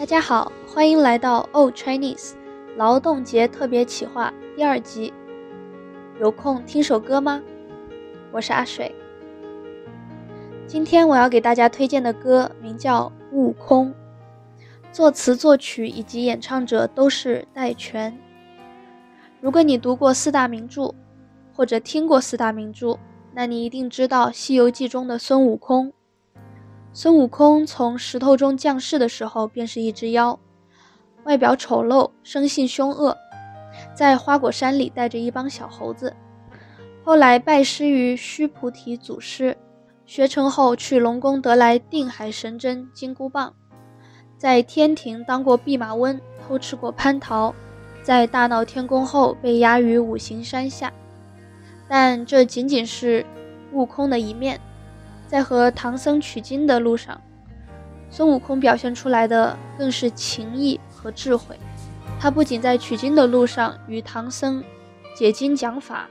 大家好，欢迎来到 Old Chinese 劳动节特别企划第二集。有空听首歌吗？我是阿水。今天我要给大家推荐的歌名叫《悟空》，作词、作曲以及演唱者都是戴荃。如果你读过四大名著，或者听过四大名著，那你一定知道《西游记》中的孙悟空。孙悟空从石头中降世的时候便是一只妖，外表丑陋，生性凶恶，在花果山里带着一帮小猴子。后来拜师于须菩提祖师，学成后去龙宫得来定海神针金箍棒，在天庭当过弼马温，偷吃过蟠桃，在大闹天宫后被压于五行山下。但这仅仅是悟空的一面。在和唐僧取经的路上，孙悟空表现出来的更是情义和智慧。他不仅在取经的路上与唐僧解经讲法，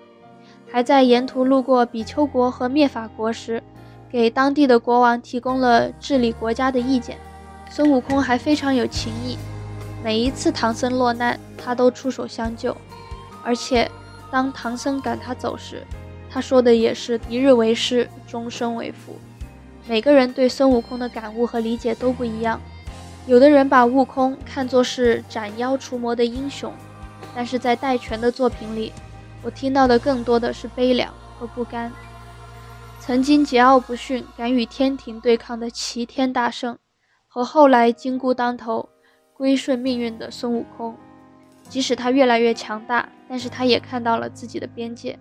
还在沿途路过比丘国和灭法国时，给当地的国王提供了治理国家的意见。孙悟空还非常有情义，每一次唐僧落难，他都出手相救。而且，当唐僧赶他走时，他说的也是一日为师，终身为父。每个人对孙悟空的感悟和理解都不一样。有的人把悟空看作是斩妖除魔的英雄，但是在戴荃的作品里，我听到的更多的是悲凉和不甘。曾经桀骜不驯、敢与天庭对抗的齐天大圣，和后来金箍当头、归顺命运的孙悟空，即使他越来越强大，但是他也看到了自己的边界。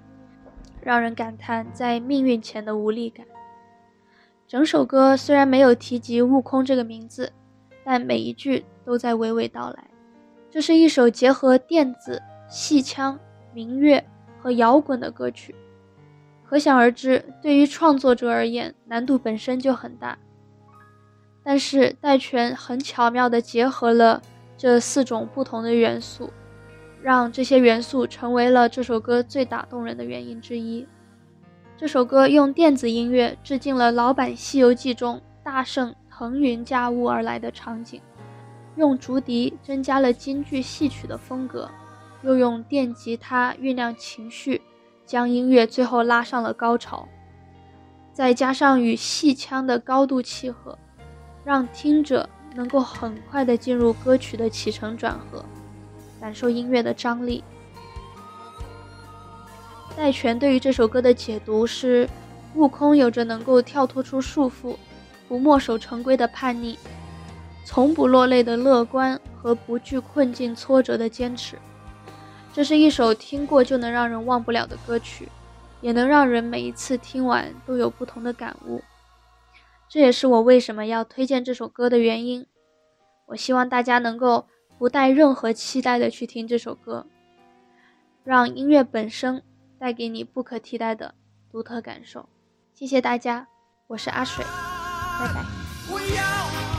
让人感叹在命运前的无力感。整首歌虽然没有提及悟空这个名字，但每一句都在娓娓道来。这是一首结合电子、戏腔、民乐和摇滚的歌曲，可想而知，对于创作者而言，难度本身就很大。但是戴荃很巧妙地结合了这四种不同的元素。让这些元素成为了这首歌最打动人的原因之一。这首歌用电子音乐致敬了老版《西游记》中大圣腾云驾雾而来的场景，用竹笛增加了京剧戏曲的风格，又用电吉他酝酿情绪，将音乐最后拉上了高潮。再加上与戏腔的高度契合，让听者能够很快地进入歌曲的起承转合。感受音乐的张力。戴荃对于这首歌的解读是：悟空有着能够跳脱出束缚、不墨守成规的叛逆，从不落泪的乐观和不惧困境挫折的坚持。这是一首听过就能让人忘不了的歌曲，也能让人每一次听完都有不同的感悟。这也是我为什么要推荐这首歌的原因。我希望大家能够。不带任何期待的去听这首歌，让音乐本身带给你不可替代的独特感受。谢谢大家，我是阿水，拜拜。